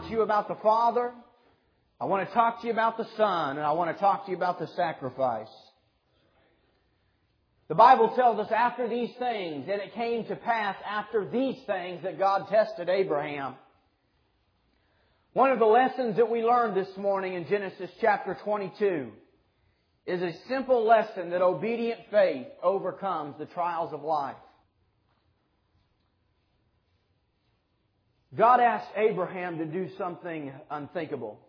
talk to you about the Father. I want to talk to you about the Son, and I want to talk to you about the sacrifice. The Bible tells us after these things, and it came to pass after these things that God tested Abraham. One of the lessons that we learned this morning in Genesis chapter 22 is a simple lesson that obedient faith overcomes the trials of life. God asked Abraham to do something unthinkable.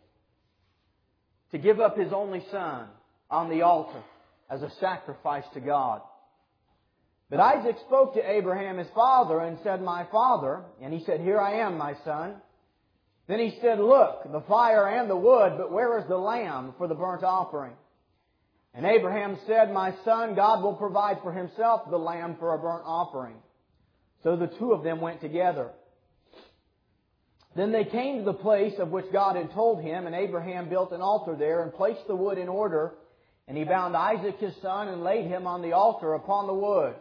To give up his only son on the altar as a sacrifice to God. But Isaac spoke to Abraham his father and said, My father. And he said, Here I am, my son. Then he said, Look, the fire and the wood, but where is the lamb for the burnt offering? And Abraham said, My son, God will provide for himself the lamb for a burnt offering. So the two of them went together. Then they came to the place of which God had told him, and Abraham built an altar there and placed the wood in order. And he bound Isaac his son and laid him on the altar upon the wood.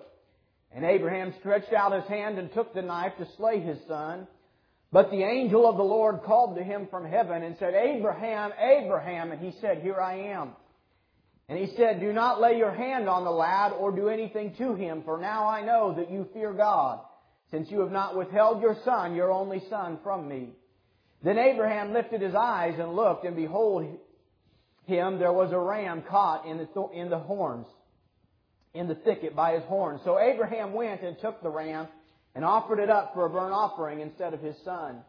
And Abraham stretched out his hand and took the knife to slay his son. But the angel of the Lord called to him from heaven and said, Abraham, Abraham. And he said, Here I am. And he said, Do not lay your hand on the lad or do anything to him, for now I know that you fear God since you have not withheld your son, your only son, from me. Then Abraham lifted his eyes and looked, and behold, him there was a ram caught in the, th- in the horns, in the thicket by his horns. So Abraham went and took the ram and offered it up for a burnt offering instead of his son.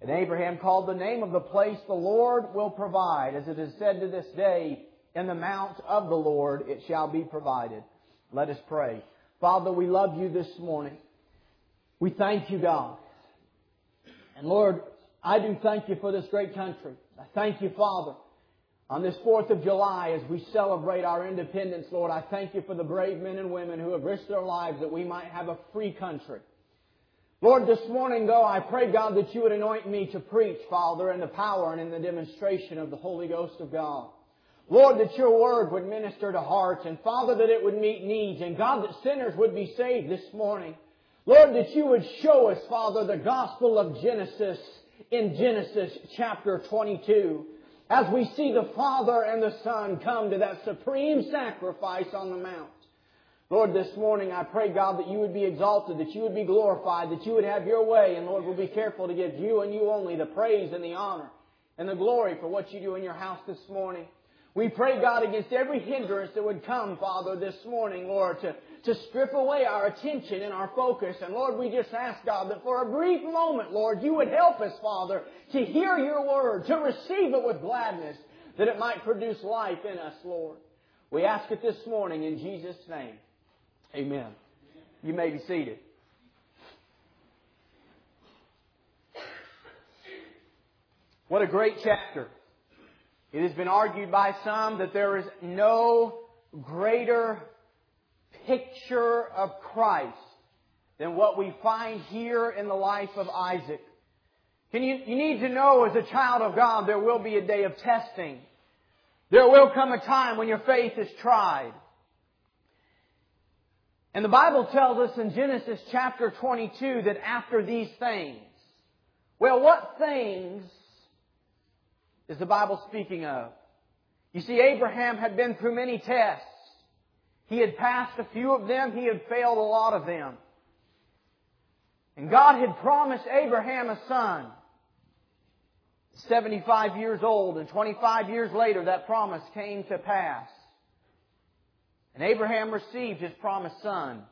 And Abraham called the name of the place, the Lord will provide, as it is said to this day, in the mount of the Lord it shall be provided. Let us pray. Father, we love you this morning. We thank you, God. And Lord, I do thank you for this great country. I thank you, Father. On this 4th of July, as we celebrate our independence, Lord, I thank you for the brave men and women who have risked their lives that we might have a free country. Lord, this morning, though, I pray, God, that you would anoint me to preach, Father, in the power and in the demonstration of the Holy Ghost of God. Lord, that your word would minister to hearts, and Father, that it would meet needs, and God, that sinners would be saved this morning. Lord, that you would show us, Father, the gospel of Genesis in Genesis chapter 22 as we see the Father and the Son come to that supreme sacrifice on the Mount. Lord, this morning I pray, God, that you would be exalted, that you would be glorified, that you would have your way, and Lord, we'll be careful to give you and you only the praise and the honor and the glory for what you do in your house this morning. We pray, God, against every hindrance that would come, Father, this morning, Lord, to, to strip away our attention and our focus. And Lord, we just ask, God, that for a brief moment, Lord, you would help us, Father, to hear your word, to receive it with gladness, that it might produce life in us, Lord. We ask it this morning in Jesus' name. Amen. You may be seated. What a great chapter. It has been argued by some that there is no greater picture of Christ than what we find here in the life of Isaac. You, you need to know as a child of God there will be a day of testing. There will come a time when your faith is tried. And the Bible tells us in Genesis chapter 22 that after these things, well, what things is the Bible speaking of? You see, Abraham had been through many tests. He had passed a few of them, he had failed a lot of them. And God had promised Abraham a son. 75 years old, and 25 years later, that promise came to pass. And Abraham received his promised son.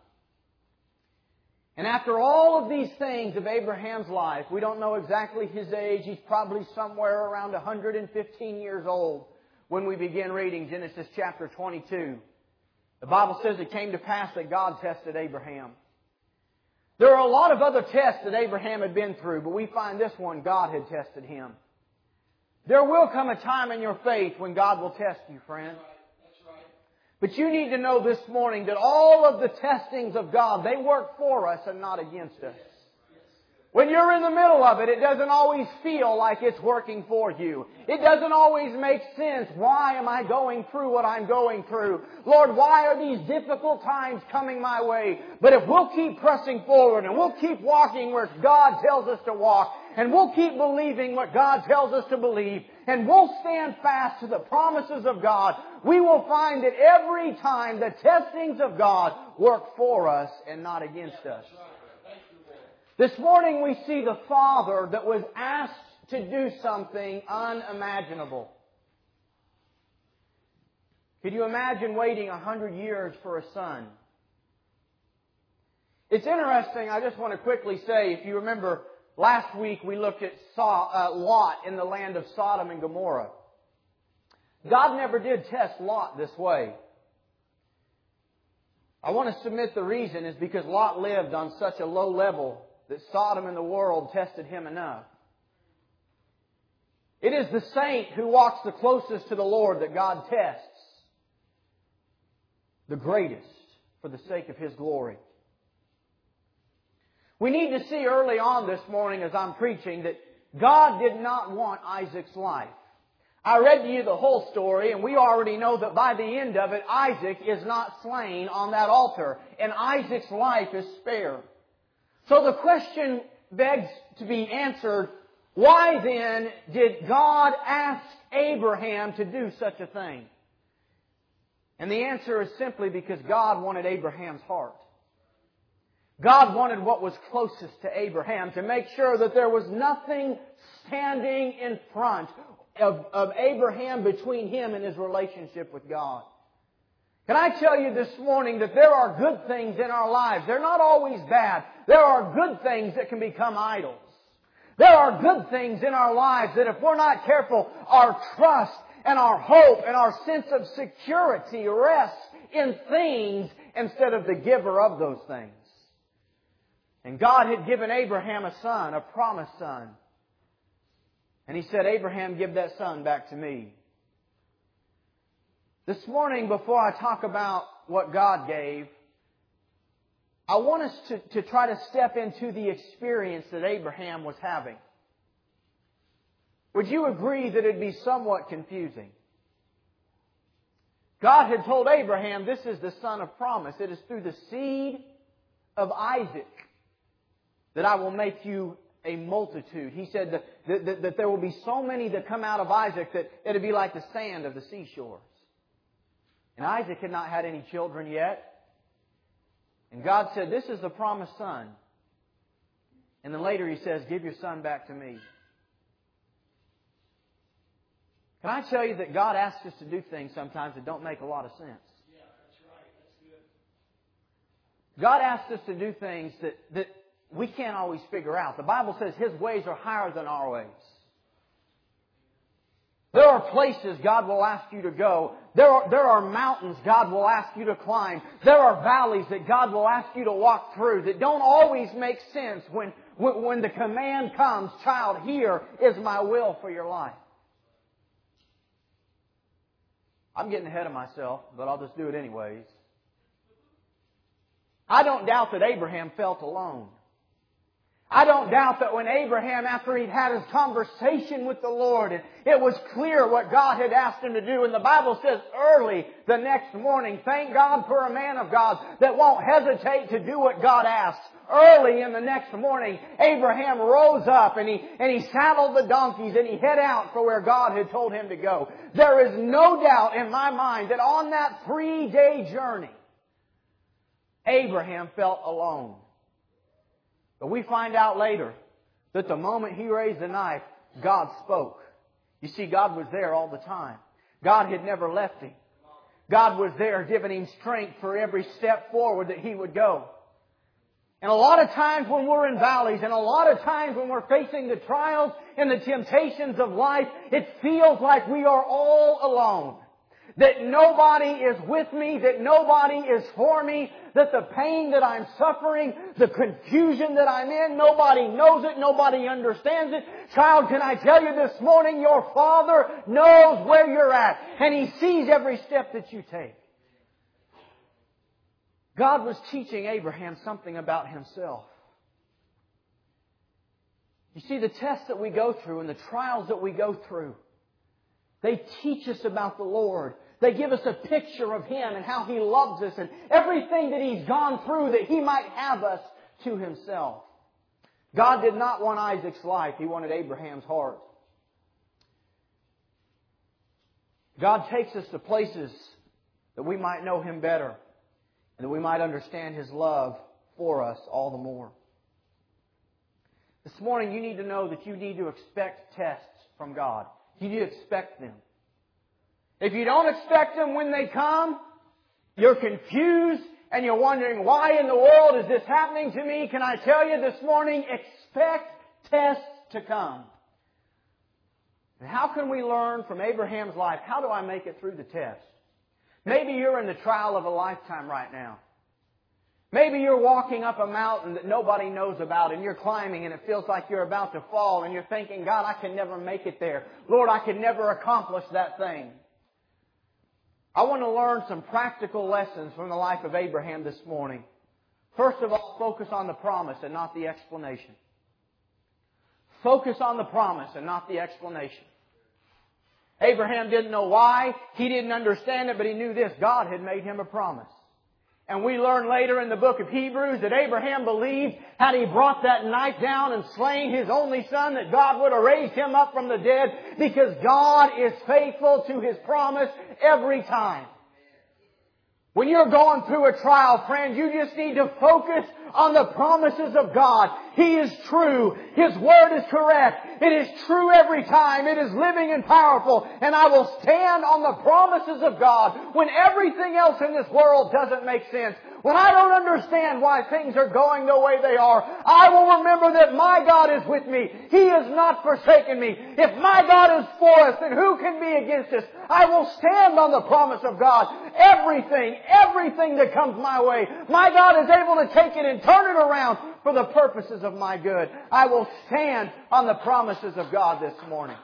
And after all of these things of Abraham's life, we don't know exactly his age. He's probably somewhere around 115 years old when we begin reading Genesis chapter 22. The Bible says it came to pass that God tested Abraham. There are a lot of other tests that Abraham had been through, but we find this one, God had tested him. There will come a time in your faith when God will test you, friend. But you need to know this morning that all of the testings of God, they work for us and not against us. When you're in the middle of it, it doesn't always feel like it's working for you. It doesn't always make sense. Why am I going through what I'm going through? Lord, why are these difficult times coming my way? But if we'll keep pressing forward and we'll keep walking where God tells us to walk, and we'll keep believing what God tells us to believe, and we'll stand fast to the promises of God, we will find that every time the testings of God work for us and not against us. This morning we see the father that was asked to do something unimaginable. Could you imagine waiting a hundred years for a son? It's interesting, I just want to quickly say, if you remember, last week we looked at uh, Lot in the land of Sodom and Gomorrah. God never did test Lot this way. I want to submit the reason is because Lot lived on such a low level that Sodom and the world tested him enough. It is the saint who walks the closest to the Lord that God tests the greatest for the sake of His glory. We need to see early on this morning as I'm preaching that God did not want Isaac's life. I read to you the whole story and we already know that by the end of it, Isaac is not slain on that altar and Isaac's life is spared. So the question begs to be answered, why then did God ask Abraham to do such a thing? And the answer is simply because God wanted Abraham's heart. God wanted what was closest to Abraham to make sure that there was nothing standing in front of, of Abraham between him and his relationship with God. Can I tell you this morning that there are good things in our lives? They're not always bad. There are good things that can become idols. There are good things in our lives that if we're not careful, our trust and our hope and our sense of security rests in things instead of the giver of those things. And God had given Abraham a son, a promised son. And he said, Abraham, give that son back to me. This morning, before I talk about what God gave, I want us to, to try to step into the experience that Abraham was having. Would you agree that it'd be somewhat confusing? God had told Abraham, this is the son of promise. It is through the seed of Isaac that I will make you a multitude. He said that, that, that, there will be so many that come out of Isaac that it'll be like the sand of the seashore. And Isaac had not had any children yet. And God said, This is the promised son. And then later he says, Give your son back to me. Can I tell you that God asks us to do things sometimes that don't make a lot of sense? Yeah, that's right. That's good. God asks us to do things that, that we can't always figure out. The Bible says His ways are higher than our ways. There are places God will ask you to go. There are, there are mountains God will ask you to climb. There are valleys that God will ask you to walk through that don't always make sense when, when the command comes, child, here is my will for your life. I'm getting ahead of myself, but I'll just do it anyways. I don't doubt that Abraham felt alone. I don't doubt that when Abraham, after he'd had his conversation with the Lord, and it was clear what God had asked him to do, and the Bible says early the next morning, thank God for a man of God that won't hesitate to do what God asks. Early in the next morning, Abraham rose up and he, and he saddled the donkeys and he head out for where God had told him to go. There is no doubt in my mind that on that three day journey, Abraham felt alone. But we find out later that the moment he raised the knife, God spoke. You see, God was there all the time. God had never left him. God was there giving him strength for every step forward that he would go. And a lot of times when we're in valleys and a lot of times when we're facing the trials and the temptations of life, it feels like we are all alone that nobody is with me, that nobody is for me, that the pain that I'm suffering, the confusion that I'm in, nobody knows it, nobody understands it. Child, can I tell you this morning, your Father knows where you're at, and He sees every step that you take. God was teaching Abraham something about himself. You see, the tests that we go through and the trials that we go through, they teach us about the Lord. They give us a picture of Him and how He loves us and everything that He's gone through that He might have us to Himself. God did not want Isaac's life. He wanted Abraham's heart. God takes us to places that we might know Him better and that we might understand His love for us all the more. This morning, you need to know that you need to expect tests from God. You need to expect them. If you don't expect them when they come, you're confused and you're wondering, why in the world is this happening to me? Can I tell you this morning, expect tests to come. How can we learn from Abraham's life? How do I make it through the test? Maybe you're in the trial of a lifetime right now. Maybe you're walking up a mountain that nobody knows about and you're climbing and it feels like you're about to fall and you're thinking, God, I can never make it there. Lord, I can never accomplish that thing. I want to learn some practical lessons from the life of Abraham this morning. First of all, focus on the promise and not the explanation. Focus on the promise and not the explanation. Abraham didn't know why. He didn't understand it, but he knew this. God had made him a promise. And we learn later in the book of Hebrews that Abraham believed had he brought that knife down and slain his only son that God would have raised him up from the dead because God is faithful to his promise every time. When you're going through a trial, friend, you just need to focus on the promises of God. He is true. His word is correct. It is true every time. It is living and powerful. And I will stand on the promises of God when everything else in this world doesn't make sense. When I don't understand why things are going the way they are, I will remember that my God is with me. He has not forsaken me. If my God is for us, then who can be against us? I will stand on the promise of God. Everything, everything that comes my way, my God is able to take it and turn it around for the purposes of my good. I will stand on the promises of God this morning.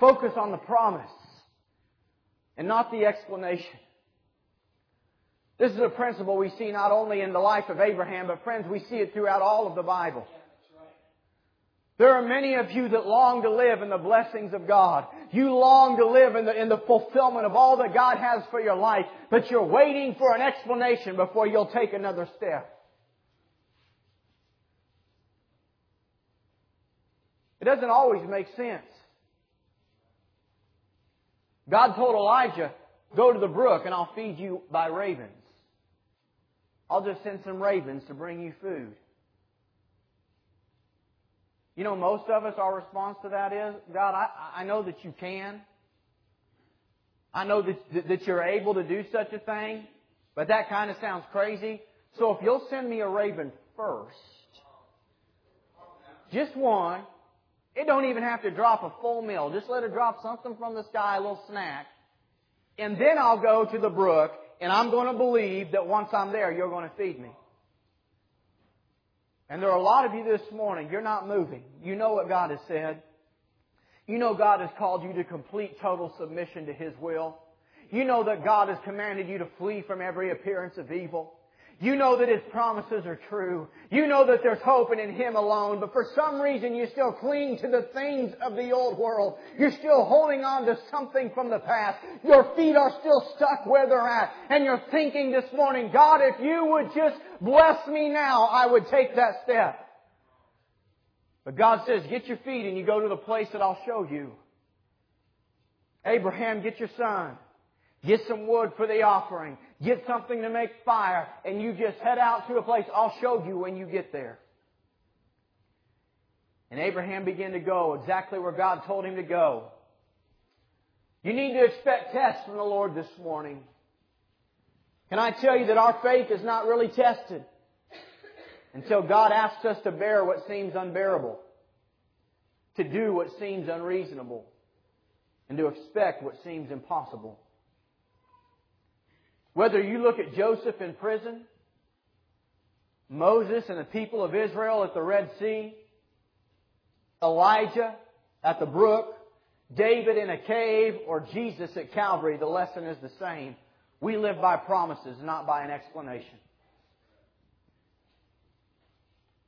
Focus on the promise and not the explanation. This is a principle we see not only in the life of Abraham, but friends, we see it throughout all of the Bible. There are many of you that long to live in the blessings of God. You long to live in the, in the fulfillment of all that God has for your life, but you're waiting for an explanation before you'll take another step. It doesn't always make sense. God told Elijah, go to the brook and I'll feed you by ravens. I'll just send some ravens to bring you food. You know, most of us, our response to that is, God, I, I know that you can. I know that, that you're able to do such a thing, but that kind of sounds crazy. So if you'll send me a raven first, just one, it don't even have to drop a full meal. Just let it drop something from the sky, a little snack. And then I'll go to the brook and I'm going to believe that once I'm there, you're going to feed me. And there are a lot of you this morning, you're not moving. You know what God has said. You know God has called you to complete total submission to His will. You know that God has commanded you to flee from every appearance of evil. You know that His promises are true. You know that there's hope in Him alone, but for some reason you still cling to the things of the old world. You're still holding on to something from the past. Your feet are still stuck where they're at. And you're thinking this morning, God, if you would just bless me now, I would take that step. But God says, get your feet and you go to the place that I'll show you. Abraham, get your son. Get some wood for the offering. Get something to make fire. And you just head out to a place. I'll show you when you get there. And Abraham began to go exactly where God told him to go. You need to expect tests from the Lord this morning. Can I tell you that our faith is not really tested until God asks us to bear what seems unbearable, to do what seems unreasonable, and to expect what seems impossible. Whether you look at Joseph in prison, Moses and the people of Israel at the Red Sea, Elijah at the brook, David in a cave, or Jesus at Calvary, the lesson is the same. We live by promises, not by an explanation.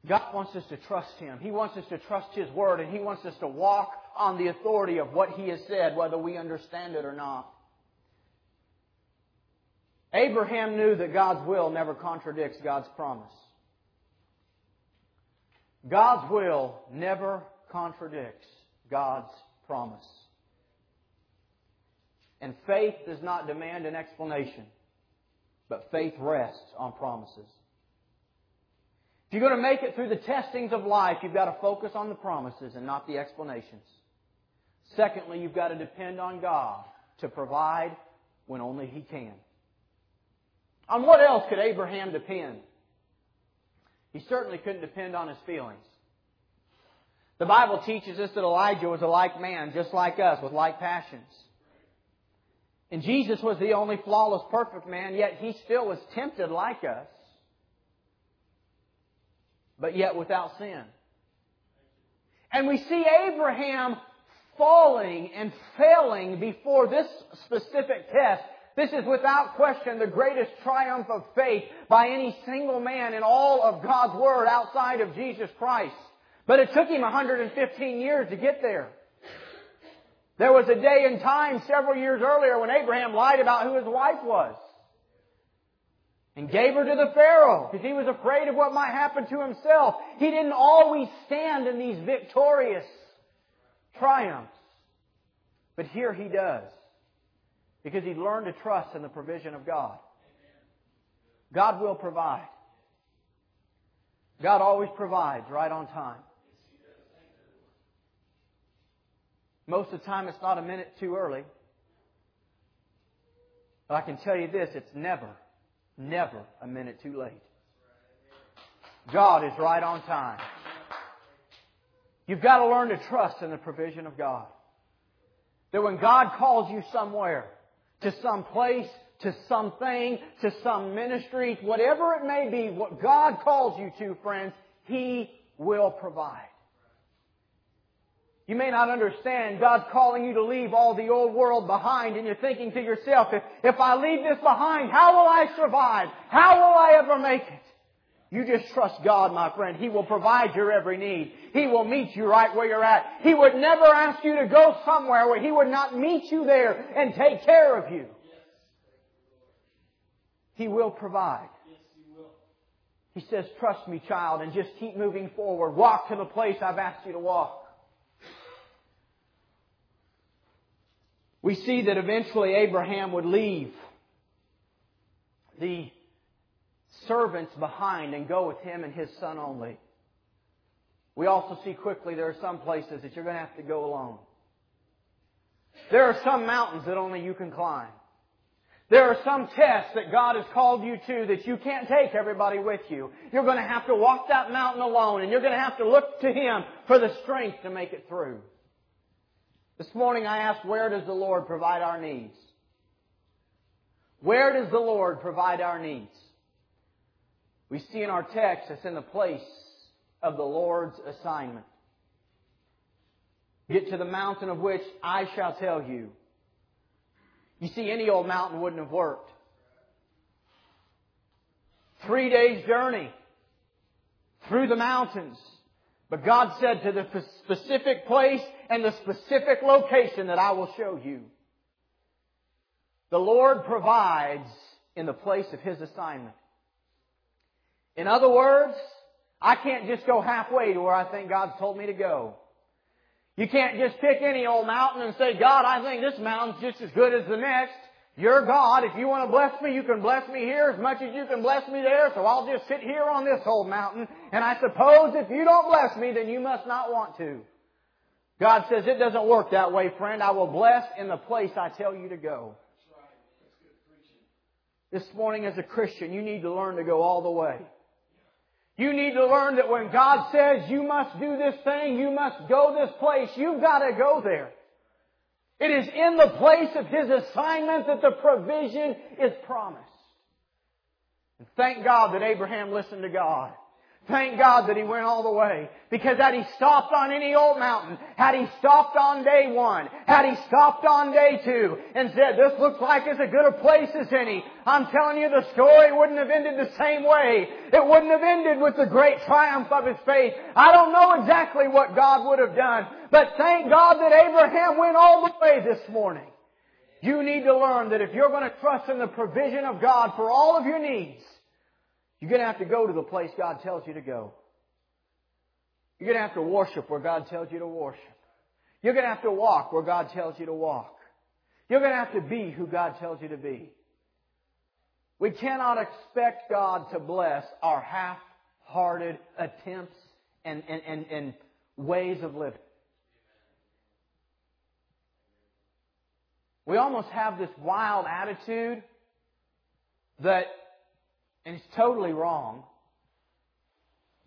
God wants us to trust Him. He wants us to trust His Word, and He wants us to walk on the authority of what He has said, whether we understand it or not. Abraham knew that God's will never contradicts God's promise. God's will never contradicts God's promise. And faith does not demand an explanation, but faith rests on promises. If you're going to make it through the testings of life, you've got to focus on the promises and not the explanations. Secondly, you've got to depend on God to provide when only He can. On what else could Abraham depend? He certainly couldn't depend on his feelings. The Bible teaches us that Elijah was a like man, just like us, with like passions. And Jesus was the only flawless, perfect man, yet he still was tempted like us but yet without sin. And we see Abraham falling and failing before this specific test. This is without question the greatest triumph of faith by any single man in all of God's Word outside of Jesus Christ. But it took him 115 years to get there. There was a day and time several years earlier when Abraham lied about who his wife was and gave her to the Pharaoh because he was afraid of what might happen to himself. He didn't always stand in these victorious triumphs. But here he does because he learned to trust in the provision of God. God will provide. God always provides right on time. Most of the time it's not a minute too early. But I can tell you this, it's never Never a minute too late. God is right on time. You've got to learn to trust in the provision of God. That when God calls you somewhere, to some place, to something, to some ministry, whatever it may be, what God calls you to, friends, He will provide. You may not understand God's calling you to leave all the old world behind and you're thinking to yourself, if, if I leave this behind, how will I survive? How will I ever make it? You just trust God, my friend. He will provide your every need. He will meet you right where you're at. He would never ask you to go somewhere where He would not meet you there and take care of you. He will provide. He says, trust me, child, and just keep moving forward. Walk to the place I've asked you to walk. We see that eventually Abraham would leave the servants behind and go with him and his son only. We also see quickly there are some places that you're going to have to go alone. There are some mountains that only you can climb. There are some tests that God has called you to that you can't take everybody with you. You're going to have to walk that mountain alone and you're going to have to look to Him for the strength to make it through. This morning I asked, where does the Lord provide our needs? Where does the Lord provide our needs? We see in our text that's in the place of the Lord's assignment. Get to the mountain of which I shall tell you. You see, any old mountain wouldn't have worked. Three days journey through the mountains. But God said to the specific place and the specific location that I will show you. The Lord provides in the place of His assignment. In other words, I can't just go halfway to where I think God's told me to go. You can't just pick any old mountain and say, God, I think this mountain's just as good as the next. You're God. If you want to bless me, you can bless me here as much as you can bless me there. So I'll just sit here on this old mountain. And I suppose if you don't bless me, then you must not want to. God says it doesn't work that way, friend. I will bless in the place I tell you to go. This morning as a Christian, you need to learn to go all the way. You need to learn that when God says you must do this thing, you must go this place, you've got to go there. It is in the place of His assignment that the provision is promised. And thank God that Abraham listened to God. Thank God that he went all the way. Because had he stopped on any old mountain, had he stopped on day one, had he stopped on day two, and said, this looks like it's as good a place as any, I'm telling you the story wouldn't have ended the same way. It wouldn't have ended with the great triumph of his faith. I don't know exactly what God would have done, but thank God that Abraham went all the way this morning. You need to learn that if you're going to trust in the provision of God for all of your needs, you're going to have to go to the place God tells you to go. You're going to have to worship where God tells you to worship. You're going to have to walk where God tells you to walk. You're going to have to be who God tells you to be. We cannot expect God to bless our half-hearted attempts and, and, and, and ways of living. We almost have this wild attitude that and it's totally wrong.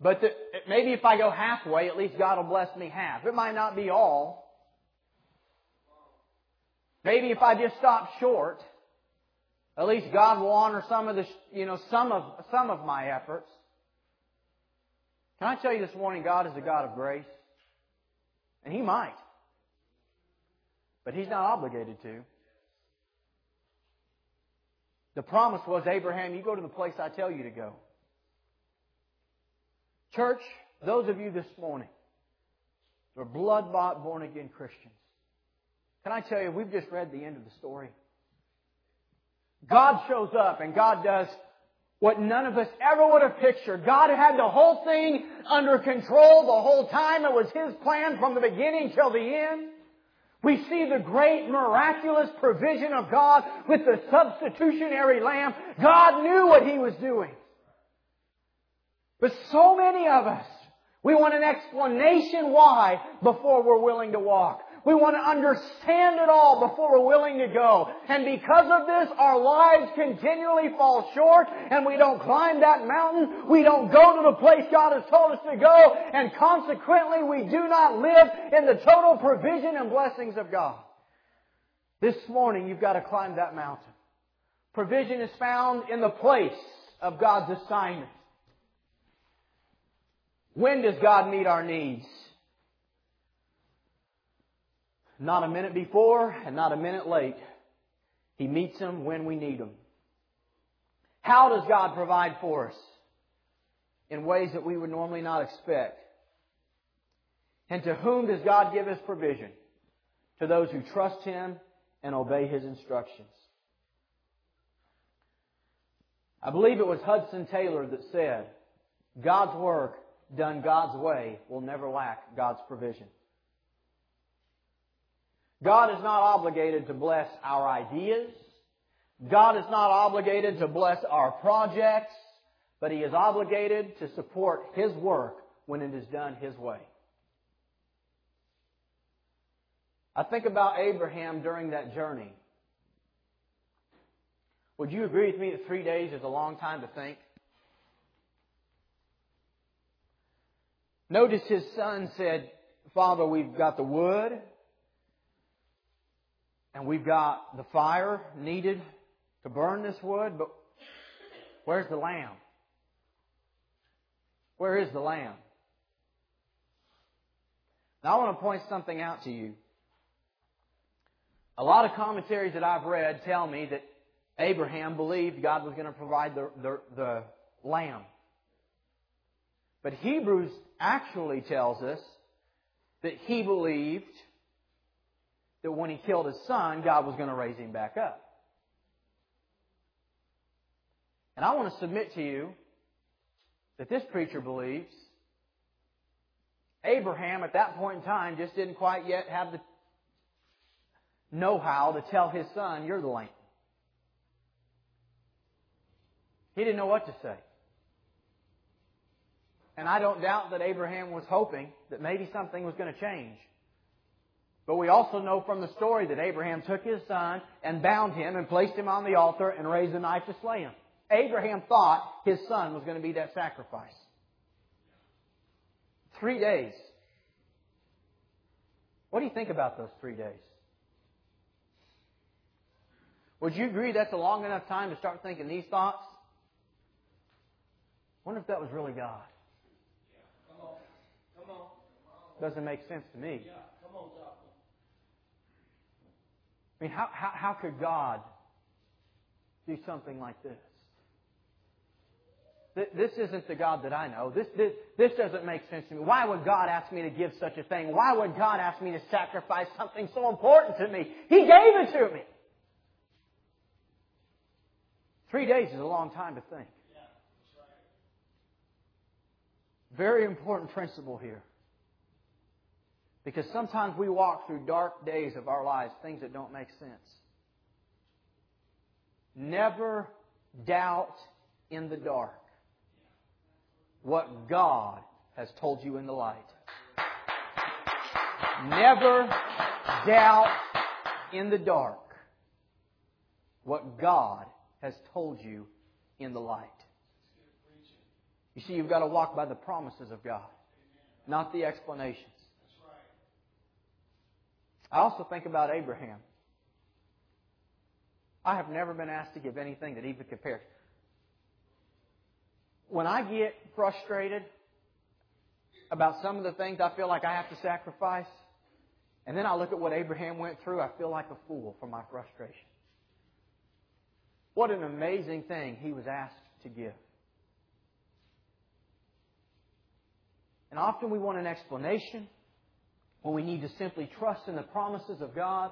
But the, maybe if I go halfway, at least God will bless me half. It might not be all. Maybe if I just stop short, at least God will honor some of the, you know, some of, some of my efforts. Can I tell you this morning, God is a God of grace? And He might. But He's not obligated to. The promise was, Abraham, you go to the place I tell you to go. Church, those of you this morning who are blood bought, born again Christians, can I tell you, we've just read the end of the story. God shows up and God does what none of us ever would have pictured. God had the whole thing under control the whole time. It was His plan from the beginning till the end. We see the great miraculous provision of God with the substitutionary lamb. God knew what He was doing. But so many of us, we want an explanation why before we're willing to walk. We want to understand it all before we're willing to go. And because of this, our lives continually fall short and we don't climb that mountain. We don't go to the place God has told us to go. And consequently, we do not live in the total provision and blessings of God. This morning, you've got to climb that mountain. Provision is found in the place of God's assignment. When does God meet our needs? Not a minute before and not a minute late. He meets them when we need them. How does God provide for us? In ways that we would normally not expect. And to whom does God give His provision? To those who trust Him and obey His instructions. I believe it was Hudson Taylor that said, God's work done God's way will never lack God's provision. God is not obligated to bless our ideas. God is not obligated to bless our projects, but He is obligated to support His work when it is done His way. I think about Abraham during that journey. Would you agree with me that three days is a long time to think? Notice his son said, Father, we've got the wood, and we've got the fire needed to burn this wood, but where's the lamb? Where is the lamb? Now I want to point something out to you. A lot of commentaries that I've read tell me that Abraham believed God was going to provide the, the, the lamb. But Hebrews actually tells us that he believed that when he killed his son, God was going to raise him back up. And I want to submit to you that this preacher believes Abraham at that point in time just didn't quite yet have the know how to tell his son, You're the lamb. He didn't know what to say. And I don't doubt that Abraham was hoping that maybe something was going to change. But we also know from the story that Abraham took his son and bound him and placed him on the altar and raised a knife to slay him. Abraham thought his son was going to be that sacrifice. Three days. What do you think about those three days? Would you agree that's a long enough time to start thinking these thoughts? I wonder if that was really God. doesn't make sense to me. Yeah, come on, Doc. I mean, how, how, how could God do something like this? This isn't the God that I know. This, this, this doesn't make sense to me. Why would God ask me to give such a thing? Why would God ask me to sacrifice something so important to me? He gave it to me. Three days is a long time to think. Yeah, that's right. Very important principle here. Because sometimes we walk through dark days of our lives, things that don't make sense. Never doubt in the dark what God has told you in the light. Never doubt in the dark what God has told you in the light. You see, you've got to walk by the promises of God, not the explanations. I also think about Abraham. I have never been asked to give anything that even compares. When I get frustrated about some of the things I feel like I have to sacrifice, and then I look at what Abraham went through, I feel like a fool for my frustration. What an amazing thing he was asked to give. And often we want an explanation when we need to simply trust in the promises of God.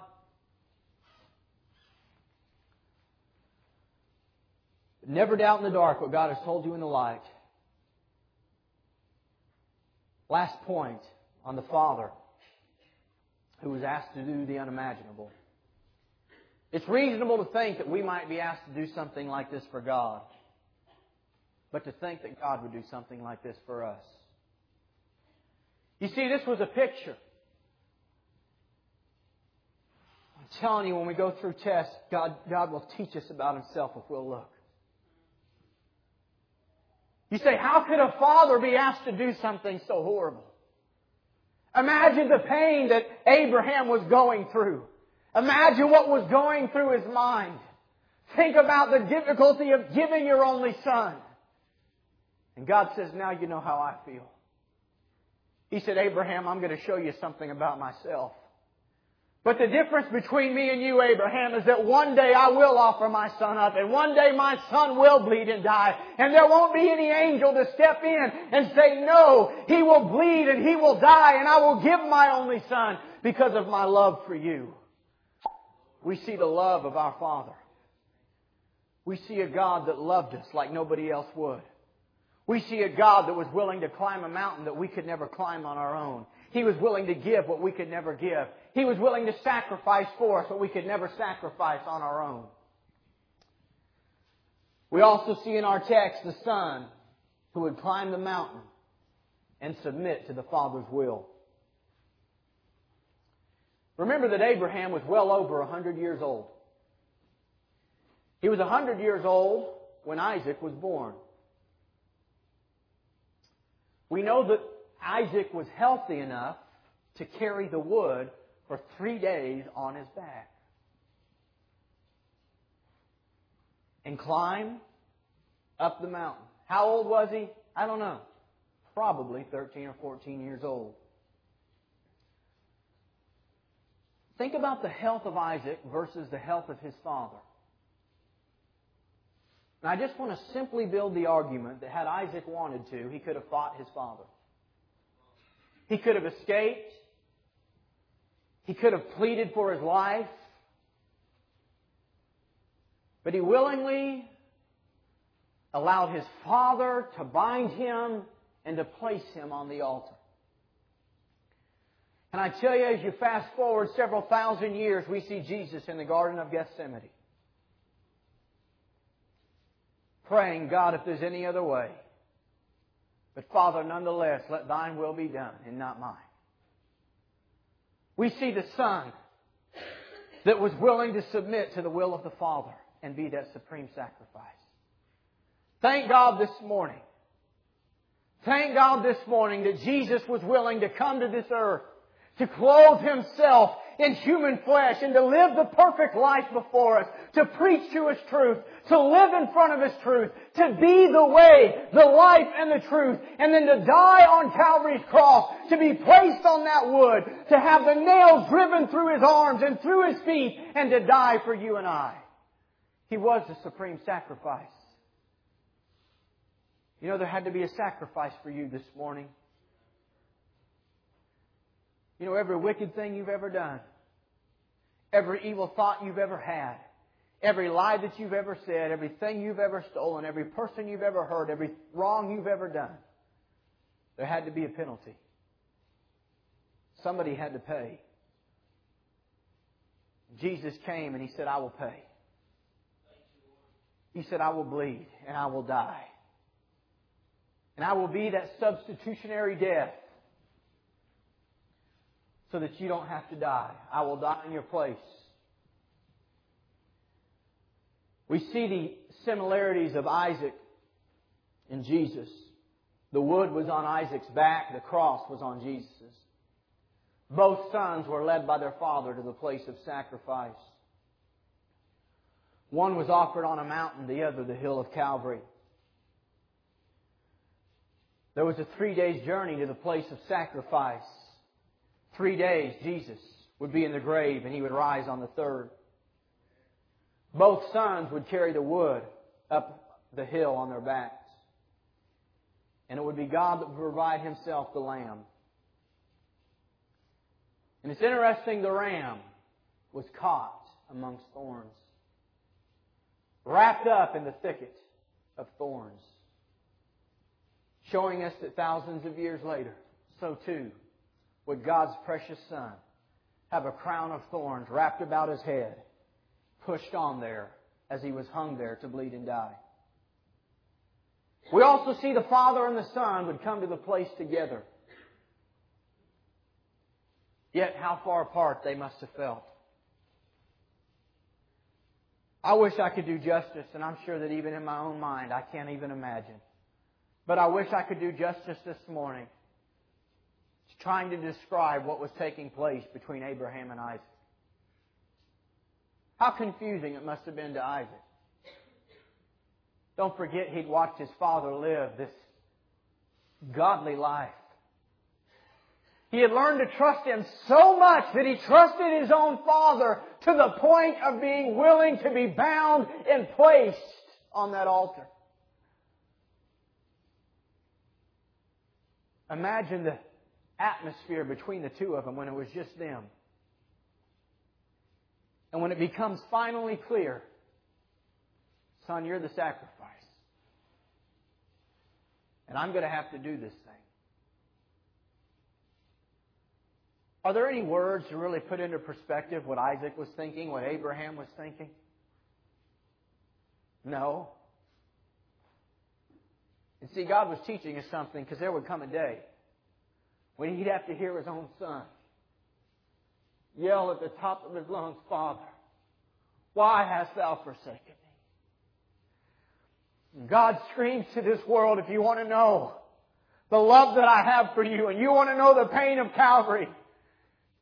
Never doubt in the dark what God has told you in the light. Last point on the Father who was asked to do the unimaginable. It's reasonable to think that we might be asked to do something like this for God, but to think that God would do something like this for us. You see, this was a picture. I'm telling you, when we go through tests, God, God will teach us about Himself if we'll look. You say, how could a father be asked to do something so horrible? Imagine the pain that Abraham was going through. Imagine what was going through his mind. Think about the difficulty of giving your only son. And God says, now you know how I feel. He said, Abraham, I'm going to show you something about myself. But the difference between me and you, Abraham, is that one day I will offer my son up, and one day my son will bleed and die, and there won't be any angel to step in and say, no, he will bleed and he will die, and I will give my only son because of my love for you. We see the love of our Father. We see a God that loved us like nobody else would. We see a God that was willing to climb a mountain that we could never climb on our own. He was willing to give what we could never give. He was willing to sacrifice for us what we could never sacrifice on our own. We also see in our text the Son who would climb the mountain and submit to the Father's will. Remember that Abraham was well over a hundred years old. He was a hundred years old when Isaac was born. We know that Isaac was healthy enough to carry the wood for three days on his back. And climb up the mountain. How old was he? I don't know. Probably 13 or 14 years old. Think about the health of Isaac versus the health of his father. And I just want to simply build the argument that had Isaac wanted to, he could have fought his father. He could have escaped. He could have pleaded for his life. But he willingly allowed his father to bind him and to place him on the altar. And I tell you, as you fast forward several thousand years, we see Jesus in the Garden of Gethsemane. Praying, God, if there's any other way. But Father, nonetheless, let thine will be done and not mine. We see the Son that was willing to submit to the will of the Father and be that supreme sacrifice. Thank God this morning. Thank God this morning that Jesus was willing to come to this earth to clothe himself in human flesh and to live the perfect life before us, to preach to His truth, to live in front of His truth, to be the way, the life, and the truth, and then to die on Calvary's cross, to be placed on that wood, to have the nails driven through His arms and through His feet, and to die for you and I. He was the supreme sacrifice. You know, there had to be a sacrifice for you this morning. You know, every wicked thing you've ever done, every evil thought you've ever had, every lie that you've ever said, everything you've ever stolen, every person you've ever hurt, every wrong you've ever done, there had to be a penalty. Somebody had to pay. Jesus came and he said, I will pay. He said, I will bleed and I will die. And I will be that substitutionary death so that you don't have to die. I will die in your place. We see the similarities of Isaac and Jesus. The wood was on Isaac's back, the cross was on Jesus'. Both sons were led by their father to the place of sacrifice. One was offered on a mountain, the other the hill of Calvary. There was a three days journey to the place of sacrifice. Three days, Jesus would be in the grave and he would rise on the third. Both sons would carry the wood up the hill on their backs. And it would be God that would provide himself the lamb. And it's interesting, the ram was caught amongst thorns, wrapped up in the thicket of thorns, showing us that thousands of years later, so too would God's precious Son have a crown of thorns wrapped about his head, pushed on there as he was hung there to bleed and die. We also see the Father and the Son would come to the place together. Yet how far apart they must have felt. I wish I could do justice, and I'm sure that even in my own mind I can't even imagine. But I wish I could do justice this morning trying to describe what was taking place between Abraham and Isaac. How confusing it must have been to Isaac. Don't forget he'd watched his father live this godly life. He had learned to trust him so much that he trusted his own father to the point of being willing to be bound and placed on that altar. Imagine the atmosphere between the two of them when it was just them. And when it becomes finally clear, son, you're the sacrifice. And I'm going to have to do this thing. Are there any words to really put into perspective what Isaac was thinking, what Abraham was thinking? No. And see, God was teaching us something because there would come a day when he'd have to hear his own son yell at the top of his lungs, Father, why hast thou forsaken me? God screams to this world, if you want to know the love that I have for you and you want to know the pain of Calvary,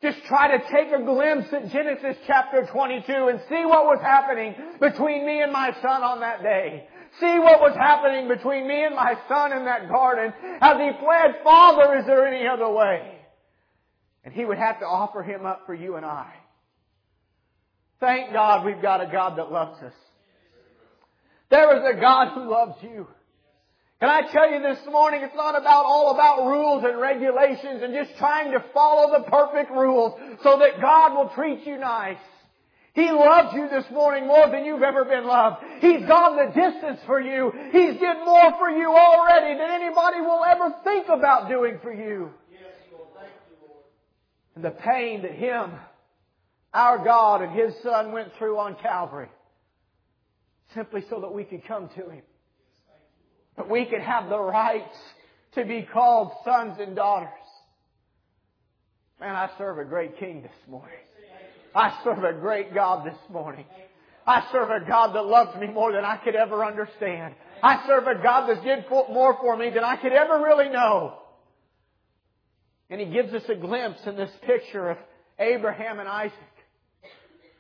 just try to take a glimpse at Genesis chapter 22 and see what was happening between me and my son on that day. See what was happening between me and my son in that garden as he pled, Father, is there any other way? And he would have to offer him up for you and I. Thank God we've got a God that loves us. There is a God who loves you. Can I tell you this morning, it's not about all about rules and regulations and just trying to follow the perfect rules so that God will treat you nice. He loves you this morning more than you've ever been loved. He's gone the distance for you. He's did more for you already than anybody will ever think about doing for you. Yes. Thank you, Lord. And the pain that Him, our God and His Son went through on Calvary, simply so that we could come to Him. That we could have the rights to be called sons and daughters. Man, I serve a great King this morning. I serve a great God this morning. I serve a God that loves me more than I could ever understand. I serve a God that did more for me than I could ever really know. And He gives us a glimpse in this picture of Abraham and Isaac.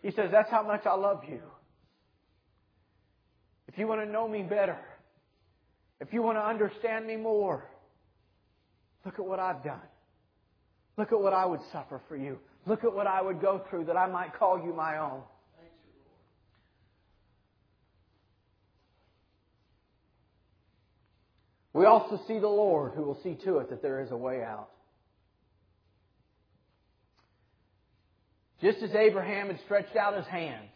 He says, That's how much I love you. If you want to know me better, if you want to understand me more, look at what I've done. Look at what I would suffer for you. Look at what I would go through that I might call you my own. We also see the Lord who will see to it that there is a way out. Just as Abraham had stretched out his hand,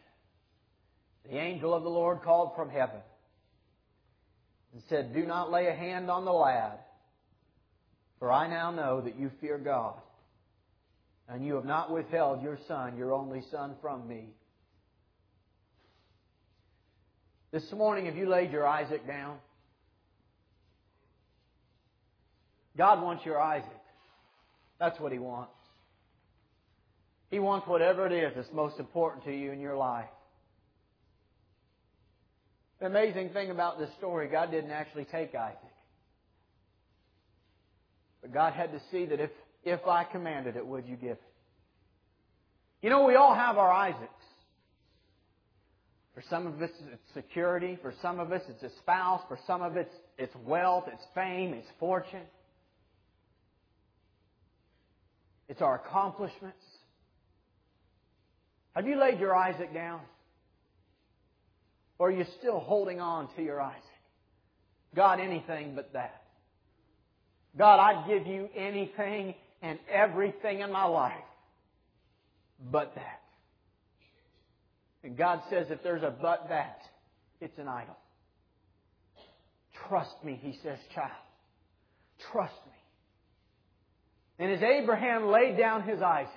the angel of the Lord called from heaven and said, Do not lay a hand on the lad, for I now know that you fear God, and you have not withheld your son, your only son, from me. This morning, have you laid your Isaac down? God wants your Isaac. That's what He wants. He wants whatever it is that's most important to you in your life. The amazing thing about this story, God didn't actually take Isaac. But God had to see that if, if I commanded it, would you give it? You know, we all have our Isaacs. For some of us, it's security. For some of us, it's a spouse. For some of us, it's wealth, it's fame, it's fortune. It's our accomplishments. Have you laid your Isaac down? Or are you still holding on to your Isaac? God, anything but that. God, I'd give you anything and everything in my life but that. And God says if there's a but that, it's an idol. Trust me, he says, child. Trust me. And as Abraham laid down his Isaac,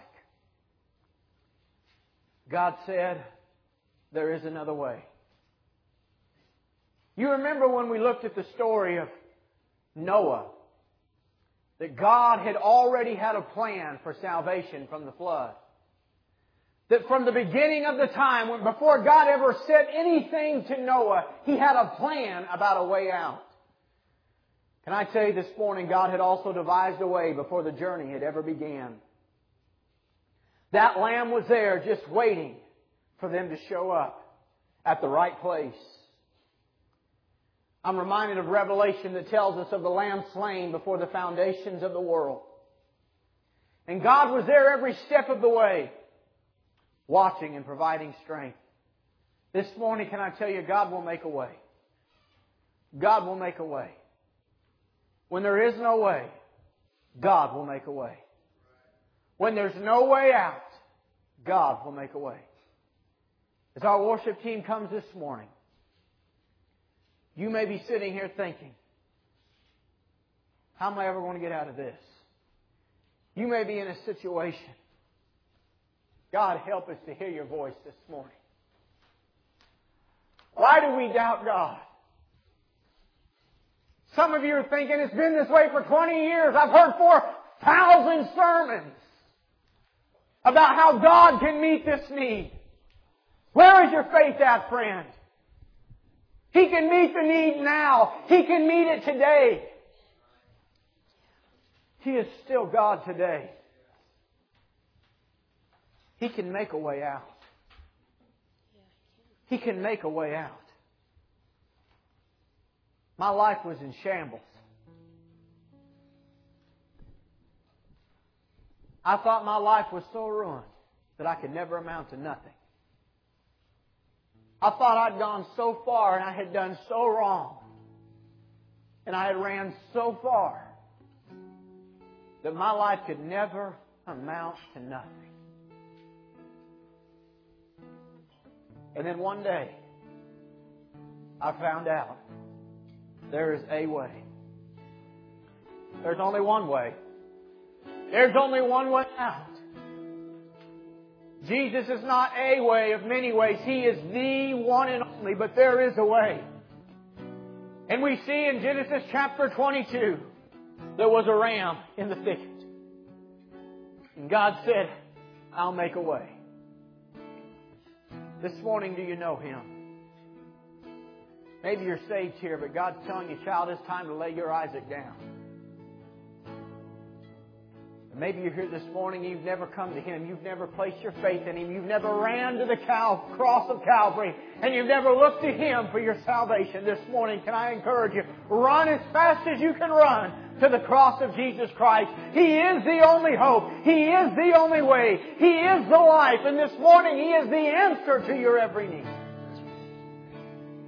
God said, There is another way. You remember when we looked at the story of Noah, that God had already had a plan for salvation from the flood. That from the beginning of the time, when, before God ever said anything to Noah, He had a plan about a way out. Can I tell you this morning, God had also devised a way before the journey had ever began. That lamb was there just waiting for them to show up at the right place. I'm reminded of Revelation that tells us of the lamb slain before the foundations of the world. And God was there every step of the way, watching and providing strength. This morning, can I tell you, God will make a way. God will make a way. When there is no way, God will make a way. When there's no way out, God will make a way. As our worship team comes this morning, you may be sitting here thinking, how am I ever going to get out of this? You may be in a situation. God, help us to hear your voice this morning. Why do we doubt God? Some of you are thinking it's been this way for 20 years. I've heard 4,000 sermons about how God can meet this need. Where is your faith at, friend? He can meet the need now. He can meet it today. He is still God today. He can make a way out. He can make a way out. My life was in shambles. I thought my life was so ruined that I could never amount to nothing. I thought I'd gone so far and I had done so wrong. And I had ran so far that my life could never amount to nothing. And then one day, I found out there is a way. There's only one way. There's only one way out. Jesus is not a way of many ways. He is the one and only, but there is a way. And we see in Genesis chapter 22, there was a ram in the thicket. And God said, I'll make a way. This morning, do you know Him? Maybe you're saved here, but God's telling you, child, it's time to lay your Isaac down. Maybe you're here this morning, you've never come to Him, you've never placed your faith in Him, you've never ran to the cross of Calvary, and you've never looked to Him for your salvation. This morning, can I encourage you? Run as fast as you can run to the cross of Jesus Christ. He is the only hope. He is the only way. He is the life. And this morning, He is the answer to your every need.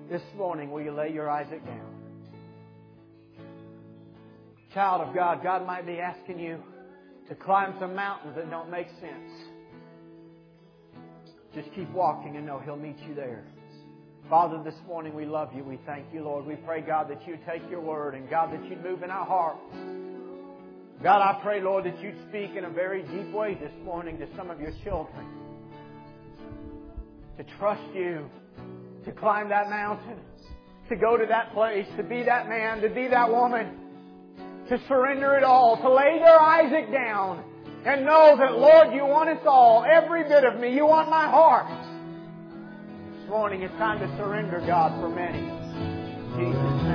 This morning, will you lay your Isaac down? Child of God, God might be asking you to climb some mountains that don't make sense. Just keep walking and know He'll meet you there. Father, this morning we love you. We thank you, Lord. We pray, God, that you take your word and God, that you'd move in our hearts. God, I pray, Lord, that you'd speak in a very deep way this morning to some of your children. To trust you, to climb that mountain, to go to that place, to be that man, to be that woman to surrender it all, to lay their Isaac down and know that, Lord, you want us all, every bit of me. You want my heart. This morning it's time to surrender, God, for many. Jesus.